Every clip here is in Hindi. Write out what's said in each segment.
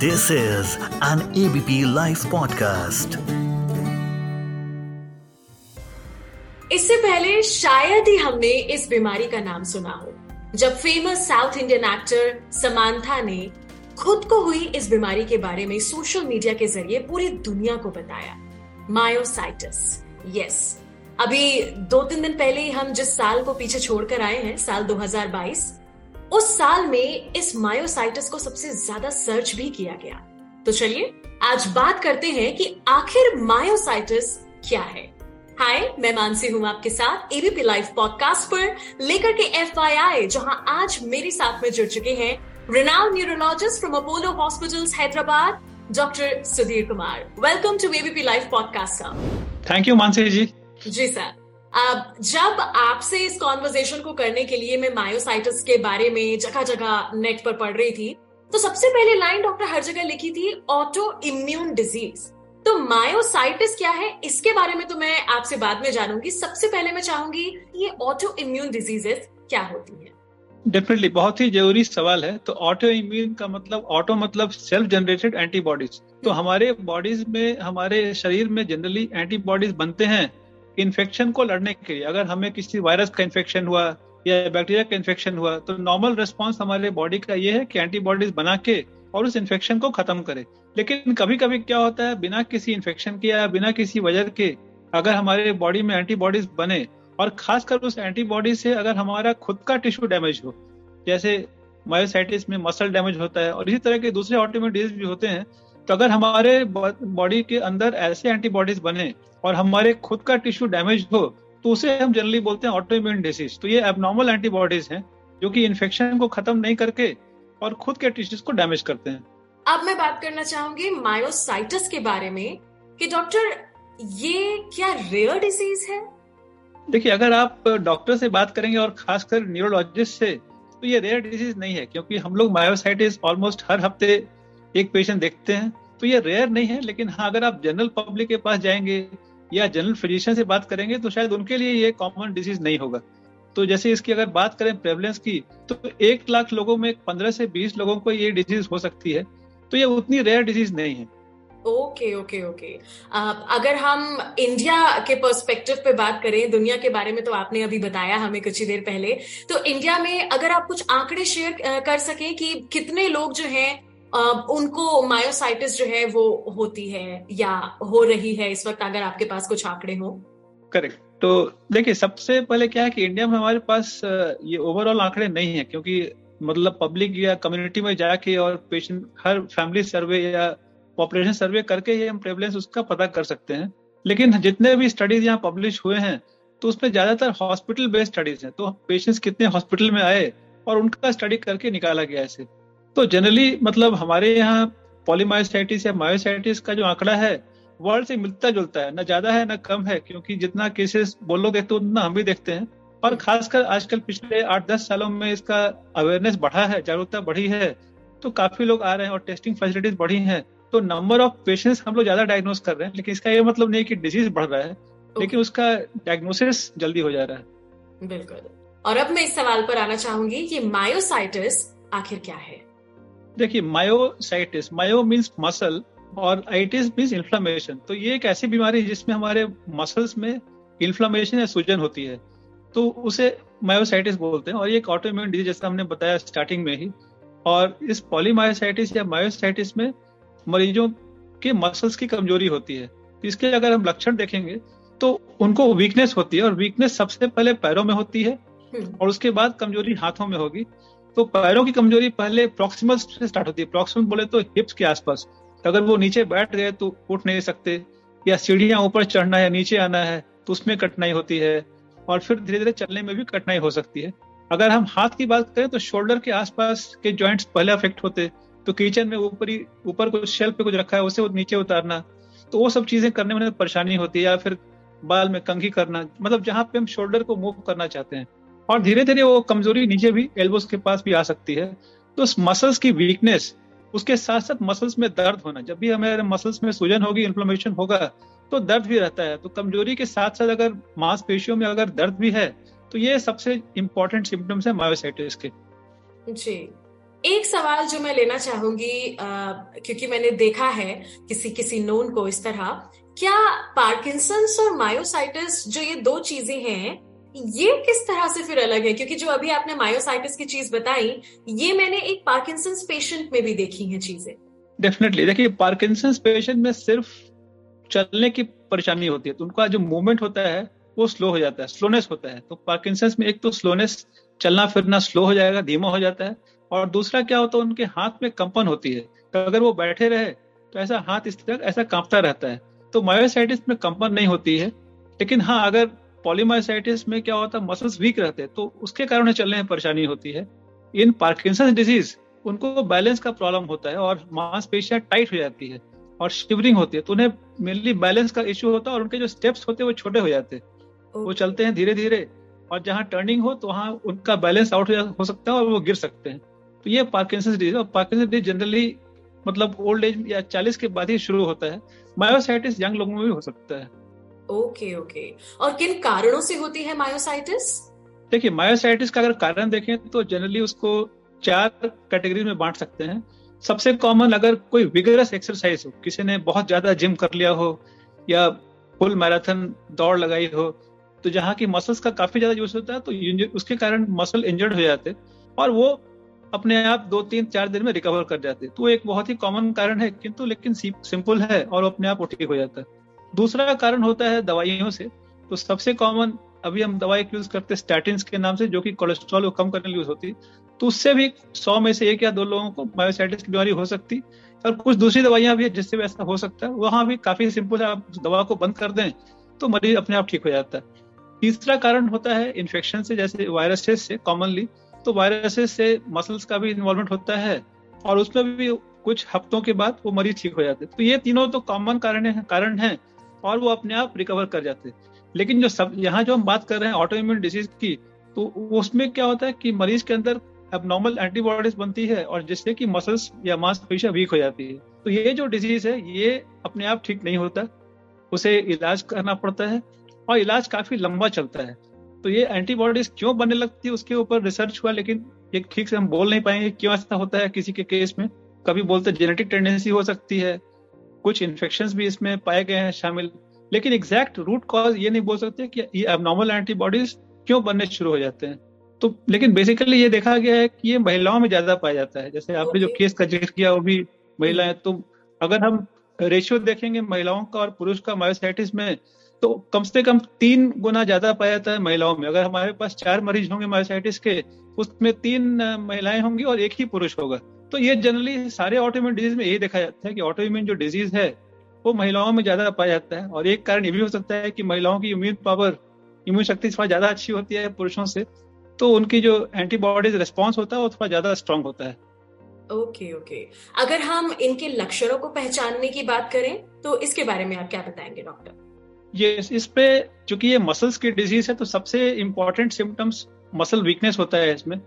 This is an ABP live podcast इससे पहले शायद ही हमने इस बीमारी का नाम सुना हो, जब famous South Indian actor Samantha ने खुद को हुई इस बीमारी के बारे में सोशल मीडिया के ज़रिए पूरी दुनिया को बताया। मायोसाइटिस यस अभी दो तीन दिन पहले ही हम जिस साल को पीछे छोड़कर आए हैं, साल 2022 उस साल में इस मायोसाइटिस को सबसे ज़्यादा सर्च भी किया गया। तो चलिए आज बात करते हैं कि आखिर मायोसाइटिस क्या है। हाय मैं मानसी हूँ आपके साथ एबीपी लाइव पॉडकास्ट पर लेकर के एफ़ जहाँ आज मेरे साथ में जुड़ चुके हैं renowned neurologist from Apollo Hospitals, Hyderabad doctor Sudhir Kumar. Welcome to ABP Live Podcast, sir. Thank you Mansi ji. Ji sir जब आपसे इस कॉन्वर्जेशन को करने के लिए मैं मायोसाइटिस के बारे में जगह जगह नेट पर पढ़ रही थी तो सबसे पहले लाइन डॉक्टर हर जगह लिखी थी ऑटो इम्यून डिज़ीज़ तो मायोसाइटिस क्या है? इसके बारे में तो मैं आपसे बाद में जानूँगी। सबसे पहले मैं चाहूँगी ये ऑटो इम्यून डिजीजेस क्या होती है? डेफिनेटली बहुत ही ज़रूरी सवाल है। तो ऑटो इम्यून का मतलब ऑटो मतलब सेल्फ जनरेटेड एंटीबॉडीज तो हमारे बॉडीज में हमारे शरीर में जनरली एंटीबॉडीज बनते हैं। इन्फेक्शन को लड़ने के लिए, अगर हमें किसी वायरस का इन्फेक्शन हुआ या बैक्टीरिया का इन्फेक्शन हुआ तो नॉर्मल रिस्पॉन्स हमारे बॉडी का ये है कि एंटीबॉडीज बना के और उस इन्फेक्शन को खत्म करे। लेकिन कभी कभी क्या होता है, बिना किसी इन्फेक्शन के या बिना किसी वजह के अगर हमारे बॉडी में एंटीबॉडीज बने और खासकर उस एंटीबॉडी से अगर हमारा खुद का टिश्यू डैमेज हो, जैसे मायोसाइटिस में मसल डैमेज होता है और इसी तरह के दूसरे ऑटोमेट डिज़ीज़ भी होते हैं तो अगर हमारे बॉडी के अंदर ऐसे एंटीबॉडीज बने और हमारे खुद का टिश्यू डैमेज हो तो उसे हम जनरली बोलते हैं ऑटोइम्यून डिसीज तो ये एबनॉर्मल एंटीबॉडीज हैं जो कि इन्फेक्शन को खत्म नहीं करके और खुद के टिश्यूज को डैमेज करते हैं। अब मैं बात करना चाहूँगी मायोसाइटिस के बारे में कि डॉक्टर ये क्या रेयर डिज़ीज़ है? देखिए अगर आप डॉक्टर से बात करेंगे और खासकर न्यूरोलॉजिस्ट से तो ये रेयर डिज़ीज़ नहीं है क्योंकि हम लोग मायोसाइटिस ऑलमोस्ट हर हफ़्ते एक पेशेंट देखते हैं तो ये रेयर नहीं है, लेकिन हाँ अगर आप जनरल पब्लिक के पास जाएँगे या जनरल फिजिशियन से बात करेंगे तो शायद उनके लिए ये कॉमन डिज़ीज़ नहीं होगा। तो जैसे इसकी अगर बात करें प्रेवलेंस की तो एक लाख लोगों में पंद्रह से बीस लोगों को ये डिज़ीज़ हो सकती है। तो ये उतनी रेयर डिज़ीज़ नहीं है। Okay okay okay. अगर हम इंडिया के पर्सपेक्टिव पे बात करें, दुनिया के बारे में तो आपने अभी बताया हमें कुछ ही देर पहले तो इंडिया में अगर आप कुछ आंकड़े शेयर कर सकें कि कितने लोग जो हैं उनको मायोसाइटिस जो है वो होती है या हो रही है इस वक्त अगर आपके पास कुछ आंकड़े हो। करेक्ट तो देखिए, सबसे पहले क्या है कि इंडिया में हमारे पास ये ओवरऑल आंकड़े नहीं है, क्योंकि मतलब पब्लिक या कम्युनिटी में जाके और पेशेंट हर फैमिली सर्वे या पॉपुलेशन सर्वे करके ही हम प्रेवलेंस उसका पता कर सकते हैं। लेकिन जितने भी स्टडीज़ यहाँ पब्लिश हुए हैं तो उसमें ज़्यादातर हॉस्पिटल बेस्ड स्टडीज़ हैं। तो पेशेंट्स कितने हॉस्पिटल में आए और उनका स्टडी करके निकाला गया ऐसे तो जनरली मतलब हमारे यहाँ पॉलीमायोसाइटिस या मायोसाइटिस का जो आंकड़ा है वर्ल्ड से मिलता जुलता है। ना ज़्यादा है ना कम है क्योंकि जितना केसेस बोल लोग देखते उतना हम भी देखते हैं। और खासकर आजकल पिछले आठ दस सालों में इसका अवेयरनेस बढ़ा है जागरूकता बढ़ी है तो काफ़ी लोग आ रहे हैं और टेस्टिंग फैसिलिटीज़ बढ़ी हैं। तो नंबर ऑफ़ पेशेंट्स हम लोग ज़्यादा डायग्नोस कर रहे हैं लेकिन इसका ये मतलब नहीं कि डिज़ीज़ बढ़ रहा है लेकिन उसका डायग्नोसिस जल्दी हो जा रहा है। बिल्कुल। और अब मैं इस सवाल पर आना चाहूँगी कि मायोसाइटिस आखिर क्या है? देखिए मायोसाइटिस मायो मीन्स मसल और आइटिस मीन्स इन्फ्लामेशन तो ये एक ऐसी बीमारी है जिसमें हमारे मसल्स में इन्फ्लामेशन या सूजन होती है। तो उसे मायोसाइटिस बोलते हैं और ये एक ऑटोइम्यून डिज़ीज़ जैसा हमने बताया स्टार्टिंग में ही। और इस पॉलीमायोसाइटिस या मायोसाइटिस में मरीजों के मसल्स की कमज़ोरी होती है। तो इसके अगर हम लक्षण देखेंगे तो उनको वीकनेस होती है और वीकनेस सबसे पहले पैरों में होती है हम्म। और उसके बाद कमज़ोरी हाथों में होगी। तो पैरों की कमज़ोरी पहले प्रोक्सिमल से स्टार्ट होती है। प्रोक्सिमल बोले तो हिप्स के आसपास। तो अगर वो नीचे बैठ गए तो उठ नहीं सकते, या सीढ़ियाँ ऊपर चढ़ना है, नीचे आना है तो उसमें कठिनाई होती है, और फिर धीरे धीरे चलने में भी कठिनाई हो सकती है। अगर हम हाथ की बात करें तो शोल्डर के आसपास के जॉइंट्स पहले अफेक्ट होते तो किचन में ऊपरी, ऊपर कुछ शेल्फ पे कुछ रखा है, उसे नीचे उतारना तो वो सब चीज़ें करने में परेशानी होती है, या फिर बाल में कंघी करना। मतलब जहाँ पे हम शोल्डर को मूव करना चाहते हैं और धीरे धीरे वो कमज़ोरी नीचे भी एल्बोस के पास भी आ सकती है। तो मसल्स की वीकनेस उसके साथ साथ मसल्स में दर्द होना, जब भी हमारे मसल्स में सूजन होगी इन्फ्लोमेशन होगा तो दर्द भी रहता है। तो कमज़ोरी के साथ साथ अगर मांसपेशियों में अगर दर्द भी है तो ये सबसे इम्पोर्टेंट सिम्टम्स है मायोसाइटिस के। जी। एक सवाल जो मैं लेना चाहूँगी क्योंकि मैंने देखा है किसी किसी नोन को इस तरह, क्या पार्किंसंस और मायोसाइटिस जो ये दो चीज़ें हैं ये किस तरह से फिर अलग है? क्योंकि जो अभी आपने मायोसाइटिस की चीज़ बताई, ये मैंने एक पार्किंसंस पेशेंट में भी देखी हैं चीज़ें। डेफिनेटली देखिए पार्किंसंस पेशेंट में सिर्फ़ चलने की परेशानी होती है। तो उनका जो मूवमेंट होता है, वो स्लो हो जाता है स्लोनेस होता है। तो पार्किंसंस में एक तो स्लोनेस चलना फिरना स्लो हो जाएगा, धीमा हो जाता है। और दूसरा क्या होता है, उनके हाथ में कंपन होती है। तो अगर वो बैठे रहे तो ऐसा हाथ इस तरह, ऐसा कांपता रहता है। तो मायोसाइटिस में कंपन नहीं होती है। लेकिन हाँ अगर पॉलीमायोसाइटिस में क्या होता है? मसल्स वीक रहते हैं तो उसके कारण चलने में परेशानी होती है। इन पार्किंसन डिज़ीज़ उनको बैलेंस का प्रॉब्लम होता है और मांसपेशियाँ टाइट हो जाती है और शिवरिंग होती है तो उन्हें मेनली बैलेंस का इश्यू होता है और उनके जो स्टेप्स होते हैं वो छोटे हो जाते हैं। वो चलते हैं धीरे धीरे और जहाँ टर्निंग हो तो वहाँ उनका बैलेंस आउट हो सकता है और वो गिर सकते हैं। तो ये पार्किंसन डिज़ीज़ और पार्किंसन डिज़ीज़ जनरली मतलब ओल्ड एज या चालीस के बाद ही शुरू होता है। मायोसाइटिस यंग लोगों में भी हो सकता है। Okay okay. और किन कारणों से होती है मायोसाइटिस देखिए मायोसाइटिस का अगर कारण देखें तो जनरली उसको चार कैटेगरी में बांट सकते हैं। सबसे कॉमन अगर कोई विगरस एक्सरसाइज हो, किसी ने बहुत ज़्यादा जिम कर लिया हो या फुल मैराथन दौड़ लगाई हो तो जहाँ की मसल्स का काफ़ी ज़्यादा यूज़ होता है तो उसके कारण मसल इंजर्ड हो जाते और वो अपने आप दो, तीन, चार दिन में रिकवर कर जाते तो एक बहुत ही कॉमन कारण है, किंतु लेकिन सिंपल है और अपने आप ठीक हो जाता है। दूसरा कारण होता है दवाइयों से। तो सबसे कॉमन अभी हम दवाई यूज़ करते हैं स्टैटिन के नाम से, जो कि कोलेस्ट्रॉल को कम करने यूज़ होती है। तो उससे भी सौ में से एक या दो लोगों को मायोसाइटिस की बीमारी हो सकती और कुछ दूसरी दवाइयाँ भी है, जिससे भी ऐसा हो सकता है। वहाँ भी काफ़ी सिंपल है, आप दवा को बंद कर दें तो मरीज़ अपने आप ठीक हो जाता है। तीसरा कारण होता है इन्फेक्शन से, जैसे वायरसेस से कॉमनली तो वायरसेस से मसल्स का भी इन्वॉल्वमेंट होता है, और उसमें भी कुछ हफ्तों के बाद वो मरीज़ ठीक हो जाते हैं। तो ये तीनों तो कॉमन कारण है कारण है। और वो अपने आप रिकवर कर जाते हैं। लेकिन जो सब, यहाँ जो हम बात कर रहे हैं ऑटो इम्यून डिज़ीज़ की तो उसमें क्या होता है कि मरीज़ के अंदर अब नॉर्मल एंटीबॉडीज बनती है और जिससे कि मसल्स या मांसपेशियाँ वीक हो जाती है। तो ये जो डिज़ीज़ है, ये अपने आप ठीक नहीं होता। उसे इलाज करना पड़ता है और इलाज काफ़ी लंबा चलता है। तो ये एंटीबॉडीज क्यों बनने लगती है, उसके ऊपर रिसर्च हुआ, लेकिन ये ठीक से हम बोल नहीं पाएँगे क्यों ऐसा होता है किसी के केस में। कभी बोलते जेनेटिक टेंडेंसी हो सकती है कुछ इन्फेक्शन भी इसमें पाए गए हैं शामिल। लेकिन एग्जैक्ट रूट कॉज ये नहीं बोल सकते कि ये एबनॉर्मल एंटीबॉडीज क्यों बनने शुरू हो जाते हैं। तो लेकिन बेसिकली ये देखा गया है कि ये महिलाओं में ज़्यादा पाया जाता है। जैसे आपने जो केस का ज़िक्र किया, वो भी महिलाएँ तो अगर हम रेशियो देखेंगे महिलाओं का और पुरुष का मायोसाइटिस में तो कम से कम तीन गुना ज़्यादा पाया जाता है महिलाओं में। अगर हमारे पास चार मरीज़ होंगे मायोसाइटिस के, उसमें तीन महिलाएँ होंगी और एक ही पुरुष होगा। तो ये जनरली सारे ऑटोइम्यून डिज़ीज़ में यही देखा जाता है कि ऑटोइम्यून जो डिज़ीज़ है वो महिलाओं में ज़्यादा पाया जाता है। और एक कारण ये भी हो सकता है कि महिलाओं की इम्यून पावर इम्यून शक्ति थोड़ा ज़्यादा अच्छी होती है पुरुषों से तो उनकी जो एंटीबॉडीज रिस्पॉन्स होता है वो थोड़ा ज़्यादा स्ट्रांग होता है। Okay okay. अगर हम इनके लक्षणों को पहचानने की बात करें तो इसके बारे में आप क्या बताएँगे डॉक्टर ये इस पे चूँकि ये मसल्स की डिज़ीज़ है तो सबसे इम्पोर्टेंट सिम्टम्स मसल वीकनेस होता है इसमें।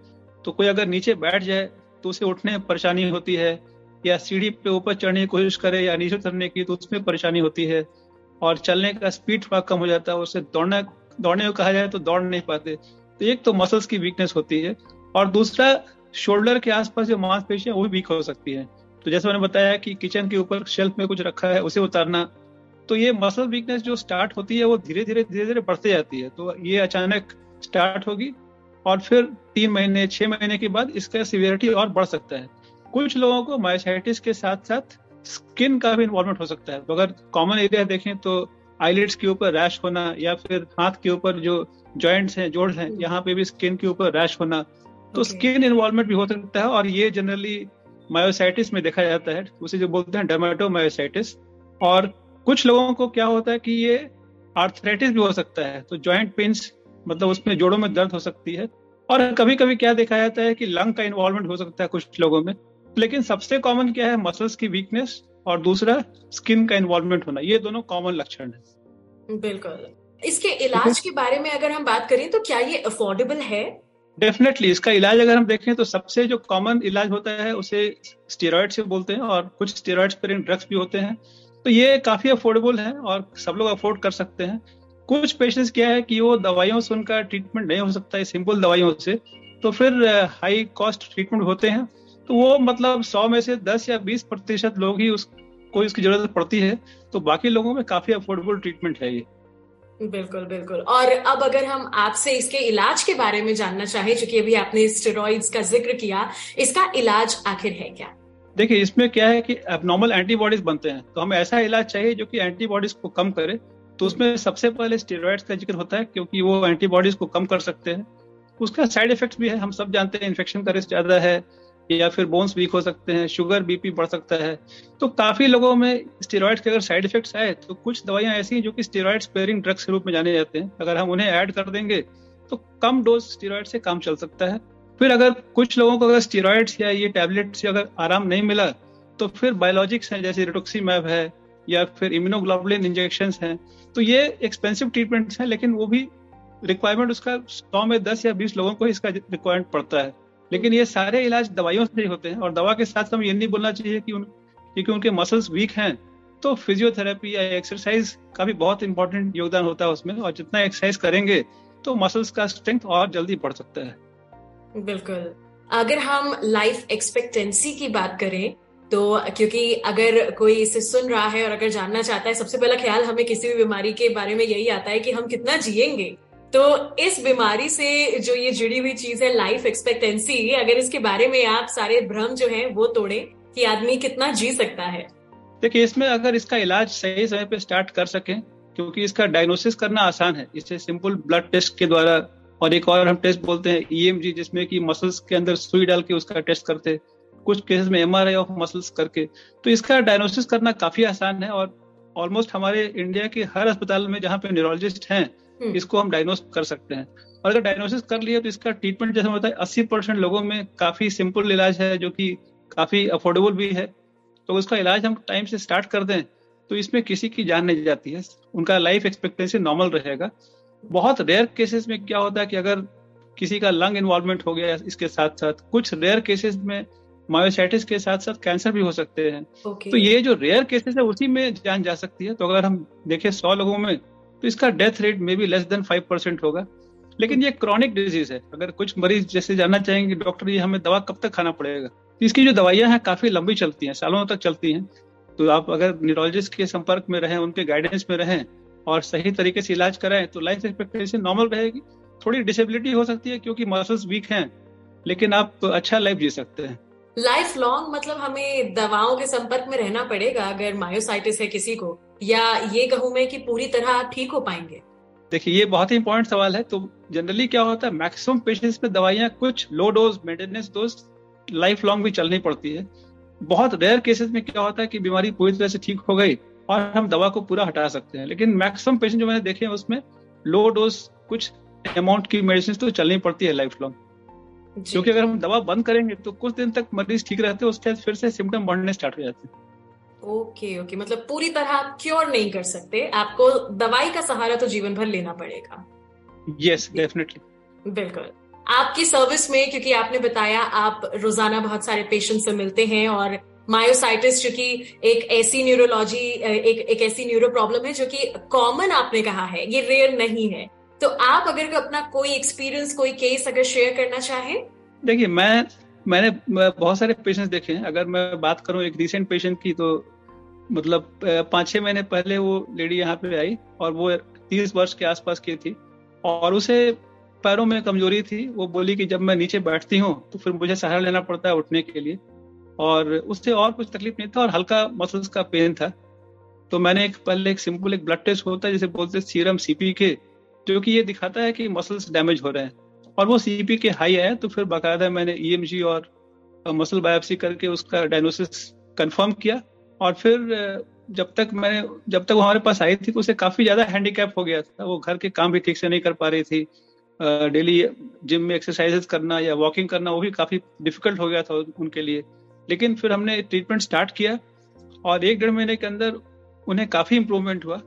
तो कोई अगर नीचे बैठ जाए तो उसे उठने में परेशानी होती है, या सीढ़ी पे ऊपर चढ़ने की कोशिश करे, या नीचे उतरने की तो उसमें परेशानी होती है। और चलने का स्पीड थोड़ा कम हो जाता है उसे दौड़ना, दौड़ने को कहा जाए तो दौड़ नहीं पाते। तो एक तो मसल्स की वीकनेस होती है, और दूसरा शोल्डर के आसपास जो मांसपेशियाँ वो भी वीक हो सकती है। तो जैसे मैंने बताया कि किचन के ऊपर शेल्फ में कुछ रखा है, उसे उतारना तो ये मसल वीकनेस जो स्टार्ट होती है, वो धीरे धीरे धीरे धीरे बढ़ते जाती है। तो ये अचानक स्टार्ट होगी और फिर तीन महीने छह महीने के बाद इसका सिवियरिटी और बढ़ सकता है। कुछ लोगों को माइसाइटिस के साथ साथ स्किन का भी इन्वॉल्वमेंट हो सकता है। तो अगर कॉमन एरिया देखें तो आईलिड्स के ऊपर रैश होना या फिर हाथ के ऊपर जो जॉइंट्स हैं जोड़ हैं यहाँ पे भी स्किन के ऊपर रैश होना तो स्किन इन्वॉल्वमेंट भी हो सकता है और ये जनरली मायोसाइटिस में देखा जाता है। उसे जो बोलते हैं डर्माटोमायोसाइटिस और कुछ लोगों को क्या होता है कि ये आर्थराइटिस भी हो सकता है। तो जॉइंट पेन्स मतलब उसमें जोड़ों में दर्द हो सकती है। और कभी कभी क्या देखा जाता है कि लंग का इन्वॉल्वमेंट हो सकता है कुछ लोगों में लेकिन सबसे कॉमन क्या है? मसल्स की वीकनेस और दूसरा स्किन का इन्वॉल्वमेंट होना। ये दोनों कॉमन लक्षण है। बिल्कुल। इसके इलाज के बारे में अगर हम बात करें तो क्या ये अफोर्डेबल है? डेफिनेटली इसका इलाज अगर हम देखें तो सबसे जो कॉमन इलाज होता है उसे स्टेरॉइड से बोलते हैं और कुछ स्टेरॉइड स्पेरिंग ड्रग्स भी होते हैं। तो ये काफ़ी अफोर्डेबल है और सब लोग अफोर्ड कर सकते हैं। कुछ पेशेंट्स क्या है कि वो दवाइयों से उनका ट्रीटमेंट नहीं हो सकता है सिंपल दवाइयों से। तो फिर हाई कॉस्ट ट्रीटमेंट होते हैं। तो वो मतलब सौ में से दस या बीस प्रतिशत लोग ही उसको इसकी ज़रूरत पड़ती है। तो बाकी लोगों में काफ़ी अफोर्डेबल ट्रीटमेंट है ये। बिल्कुल बिल्कुल। और अब अगर हम आपसे इसके इलाज के बारे में जानना चाहें चूँकि अभी आपने स्टेरॉइड्स का ज़िक्र किया इसका इलाज आखिर है क्या? देखिए इसमें क्या है कि एबनॉर्मल एंटीबॉडीज बनते हैं। तो हमें ऐसा इलाज चाहिए जो कि एंटीबॉडीज को कम करे। तो उसमें सबसे पहले स्टेरॉइड्स का ज़िक्र होता है क्योंकि वो एंटीबॉडीज को कम कर सकते हैं। उसका साइड इफेक्ट्स भी है, हम सब जानते हैं इन्फेक्शन का रिस्क ज़्यादा है, या फिर बोन्स वीक हो सकते हैं शुगर बीपी बढ़ सकता है। तो काफ़ी लोगों में स्टेरॉइड्स के अगर साइड इफेक्ट्स आए तो कुछ दवाइयाँ ऐसी हैं जो कि स्टेरॉइड स्पेयरिंग ड्रग्स के रूप में जाने जाते हैं। अगर हम उन्हें ऐड कर देंगे तो कम डोज स्टेरॉइड से काम चल सकता है। फिर अगर कुछ लोगों को अगर स्टेरॉइड्स या ये टैबलेट से अगर आराम नहीं मिला तो फिर बायोलॉजिक्स हैं, जैसे रिटोक्सीमैब है या फिर इम्यूनोग्लोबुलिन इंजेक्शन हैं तो ये एक्सपेंसिव ट्रीटमेंट्स हैं, लेकिन वो भी रिक्वायरमेंट उसका सौ में दस या बीस लोगों को इसका रिक्वायरमेंट पड़ता है। लेकिन ये सारे इलाज दवाइयों से होते हैं, और दवा के साथ हमें ये नहीं बोलना चाहिए कि उन, क्योंकि उनके मसल्स वीक हैं तो फिजियोथेरेपी या एक्सरसाइज का भी बहुत इंपॉर्टेंट योगदान होता है उसमें, और जितना एक्सरसाइज करेंगे तो मसल्स का स्ट्रेंथ और जल्दी बढ़ सकता है। बिल्कुल। अगर हम लाइफ एक्सपेक्टेंसी की बात करें तो क्योंकि अगर कोई इसे सुन रहा है और अगर जानना चाहता है, सबसे पहला ख्याल हमें किसी भी बीमारी के बारे में यही आता है कि हम कितना जिएँगे। तो इस बीमारी से जो ये जुड़ी हुई चीज़ है लाइफ एक्सपेक्टेंसी अगर इसके बारे में आप सारे भ्रम जो है वो तोड़े कि आदमी कितना जी सकता है। देखिए, इसमें अगर इसका इलाज सही समय पे स्टार्ट कर सके, क्योंकि इसका डायग्नोसिस करना आसान है। इसे सिंपल ब्लड टेस्ट के द्वारा और एक और हम टेस्ट बोलते हैं ईएमजी e जिसमें कि मसल्स के अंदर सुई डाल के उसका टेस्ट करते कुछ केसेस में एमआरआई ऑफ़ मसल्स करके तो इसका डायग्नोसिस करना काफ़ी आसान है और ऑलमोस्ट हमारे इंडिया के हर अस्पताल में जहाँ पे न्यूरोलॉजिस्ट हैं हम्म। इसको हम डायग्नोस कर सकते हैं। और अगर डायग्नोसिस कर लिया तो इसका ट्रीटमेंट जैसे होता है अस्सी परसेंट लोगों में काफ़ी सिंपल इलाज है जो कि काफ़ी अफोर्डेबल भी है। तो उसका इलाज हम टाइम से स्टार्ट कर दें तो इसमें किसी की जान नहीं जाती है। उनका लाइफ एक्सपेक्टेंसी नॉर्मल रहेगा। बहुत रेयर केसेस में क्या होता है कि अगर किसी का लंग इन्वॉल्वमेंट हो गया इसके साथ साथ कुछ रेयर केसेस में मायोसाइटिस के साथ साथ कैंसर भी हो सकते हैं। okay. तो ये जो रेयर केसेस है उसी में जान जा सकती है। तो अगर हम देखें सौ लोगों में तो इसका डेथ रेट में भी लेस देन फाइव परसेंट होगा। लेकिन ये क्रॉनिक डिज़ीज़ है। अगर कुछ मरीज़ जैसे जानना चाहेंगे डॉक्टर ये हमें दवा कब तक खाना पड़ेगा? तो इसकी जो दवाइयाँ हैं काफ़ी लंबी चलती हैं सालों तक चलती हैं। तो आप अगर न्यूरोलॉजिस्ट के संपर्क में रहें उनके गाइडेंस में रहें और सही तरीके से इलाज कराएँ तो लाइफ एक्सपेक्टेंसी नॉर्मल रहेगी। थोड़ी डिसेबिलिटी हो सकती है क्योंकि मसल्स वीक हैं लेकिन आप अच्छा लाइफ जी सकते हैं। लाइफ लॉन्ग मतलब हमें दवाओं के संपर्क में रहना पड़ेगा अगर मायोसाइटिस है किसी को, या ये कहूँ मैं कि पूरी तरह आप ठीक हो पाएँगे। देखिए, ये बहुत ही इंपॉर्टेंट सवाल है। तो जनरली क्या होता है मैक्सिमम पेशेंट्स में दवाइयाँ, कुछ low dose maintenance dose life long भी चलनी पड़ती है। बहुत रेयर केसेस में क्या होता है कि बीमारी पूरी तरह से ठीक हो गई और हम दवा को पूरा हटा सकते हैं। लेकिन मैक्सिमम पेशेंट जो मैंने देखे हैं, उसमें लो डोज कुछ अमाउंट की मेडिसिन तो चलनी पड़ती है लाइफ लॉन्ग क्योंकि अगर हम दवा बंद करेंगे तो कुछ दिन तक मरीज़ ठीक रहते हैं उसके बाद फिर से सिम्टम बढ़ने स्टार्ट हो जाते हैं। ओके ओके मतलब पूरी तरह आप क्योर नहीं कर सकते। आपको दवाई का सहारा तो जीवन भर लेना पड़ेगा। यस डेफिनेटली बिल्कुल। आपकी सर्विस में क्योंकि आपने बताया आप रोज़ाना बहुत सारे पेशेंट से मिलते हैं और मायोसाइटिस जो चूँकि एक ऐसी न्यूरोलॉजी एक एक ऐसी न्यूरो प्रॉब्लम है जो कि कॉमन आपने कहा है ये रेयर नहीं है। तो आप अगर अपना कोई एक्सपीरियंस कोई केस अगर शेयर करना चाहें? देखिए, मैं, मैंने बहुत सारे पेशेंट्स देखे हैं। अगर मैं बात करूँ एक रिसेंट पेशेंट की तो मतलब पाँच छह महीने पहले वो लेडी यहाँ पे आई और वो तीस वर्ष के आसपास की थी और उसे पैरों में कमज़ोरी थी। वो बोली कि जब मैं नीचे बैठती हूँ तो फिर मुझे सहारा लेना पड़ता है उठने के लिए और उससे और कुछ तकलीफ़ नहीं था और हल्का मसल्स का पेन था। तो मैंने एक, पहले एक सिंपल एक ब्लड टेस्ट होता है, जिसे बोलते सीरम सीपी के जो कि ये दिखाता है कि मसल्स डैमेज हो रहे हैं। और वो सीपी के हाई आया तो फिर बाकायदा मैंने ई e और मसल बायोप्सी करके उसका डायग्नोसिस कंफर्म किया। और फिर जब तक मैंने जब तक वो हमारे पास आई थी तो उसे काफ़ी ज़्यादा हैंडीकैप हो गया था। वो घर के काम भी ठीक से नहीं कर पा रही थी। डेली जिम में एक्सरसाइजेस करना या वॉकिंग करना, वो भी काफ़ी डिफ़िकल्ट हो गया था उनके लिए। लेकिन फिर हमने ट्रीटमेंट स्टार्ट किया और एक डेढ़ महीने के अंदर उन्हें काफ़ी इम्प्रूवमेंट हुआ।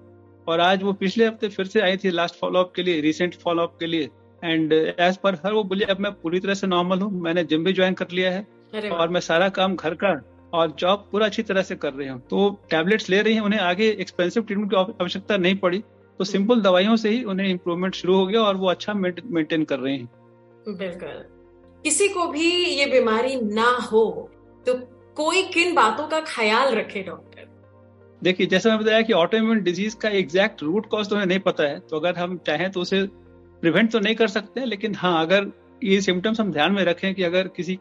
और आज वो पिछले हफ़्ते फिर से आई थी लास्ट फॉलोअप के लिए रिसेंट फॉलोअप के लिए। एंड एज पर हर वो बोली अब मैं पूरी तरह से नॉर्मल हूँ मैंने जिम भी ज्वाइन कर लिया है और मैं सारा काम घर का और जॉब पूरा अच्छी तरह से कर रही हूँ। तो टैबलेट्स ले रही हैं उन्हें आगे एक्सपेंसिव ट्रीटमेंट की आवश्यकता नहीं पड़ी। तो सिंपल दवाइयों से ही उन्हें इम्प्रूवमेंट शुरू हो गया और वो अच्छा मेंटेन कर रहे हैं। बिल्कुल। किसी को भी ये बीमारी ना हो तो कोई किन बातों का ख्याल रखे डॉक्टर देखिए जैसे मैं बताया कि ऑटोइम्यून डिज़ीज़ का एग्जैक्ट रूट कॉज तो हमें नहीं पता है तो अगर हम चाहें तो उसे प्रिवेंट तो नहीं कर सकते लेकिन हाँ अगर ये सिम्टम्स हम ध्यान में रखें कि अगर किसी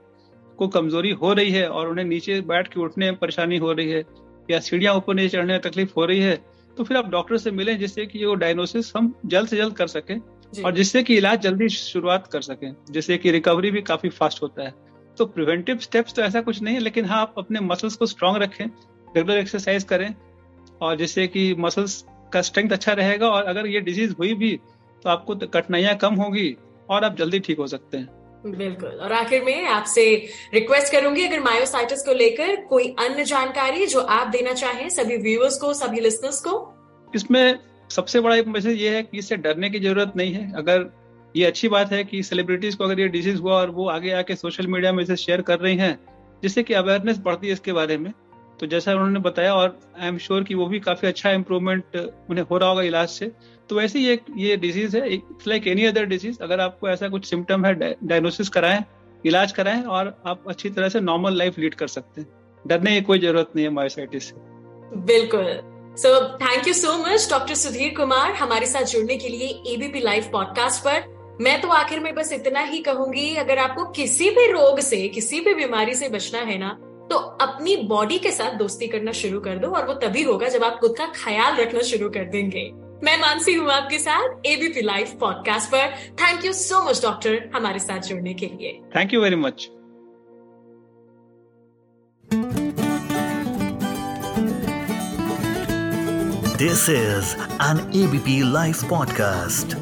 को कमज़ोरी हो रही है और उन्हें नीचे बैठ के उठने में परेशानी हो रही है या सीढ़ियाँ ऊपर नीचे चढ़ने में तकलीफ़ हो रही है तो फिर आप डॉक्टर से मिलें जिससे कि वो डायग्नोसिस हम जल्द से जल्द कर सकें और जिससे कि इलाज जल्दी शुरुआत कर सकें जिससे कि रिकवरी भी काफ़ी फास्ट होता है। तो प्रिवेंटिव स्टेप्स तो ऐसा कुछ नहीं है लेकिन हाँ आप अपने मसल्स को स्ट्रांग रखें रेगुलर एक्सरसाइज करें और जिससे कि मसल्स का स्ट्रेंथ अच्छा रहेगा और अगर ये डिज़ीज़ हुई भी तो आपको कठिनाइयाँ कम होगी और आप जल्दी ठीक हो सकते हैं। बिल्कुल। और आखिर में आपसे रिक्वेस्ट करूँगी अगर मायोसाइटिस को लेकर कोई अन्य जानकारी जो आप देना चाहें सभी व्यूअर्स को सभी लिसनर्स को। इसमें सबसे बड़ा एक मैसेज ये है कि इससे डरने की ज़रूरत नहीं है। अगर ये अच्छी बात है कि सेलिब्रिटीज को अगर ये डिज़ीज़ हुआ और वो आगे आके सोशल मीडिया में इसे शेयर कर रही हैं जिससे कि अवेयरनेस बढ़ती है इसके बारे में तो जैसा उन्होंने बताया, और आई एम श्योर कि वो भी काफ़ी अच्छा इम्प्रूवमेंट उन्हें हो रहा होगा इलाज से। तो वैसे एक, ये डिज़ीज़ है it's like any other disease अगर आपको ऐसा कुछ सिम्टम है डायग्नोसिस कराएँ, इलाज कराएँ, और आप अच्छी तरह से नॉर्मल लाइफ लीड कर सकते हैं। डरने की कोई ज़रूरत नहीं है मायोसाइटिस से। बिल्कुल। So thank you so much doctor Sudhir Kumar हमारे साथ जुड़ने के लिए एबीपी लाइव पॉडकास्ट पर। मैं तो आखिर में बस इतना ही कहूँगी, अगर आपको किसी भी रोग से, किसी भी बीमारी से बचना है ना तो अपनी बॉडी के साथ दोस्ती करना शुरू कर दो और वो तभी होगा जब आप खुद का ख्याल रखना शुरू कर देंगे। मैं मानसी हूँ आपके साथ एबीपी लाइव पॉडकास्ट पर। Thank you so much doctor हमारे साथ जुड़ने के लिए। Thank you very much this is an ABP live podcast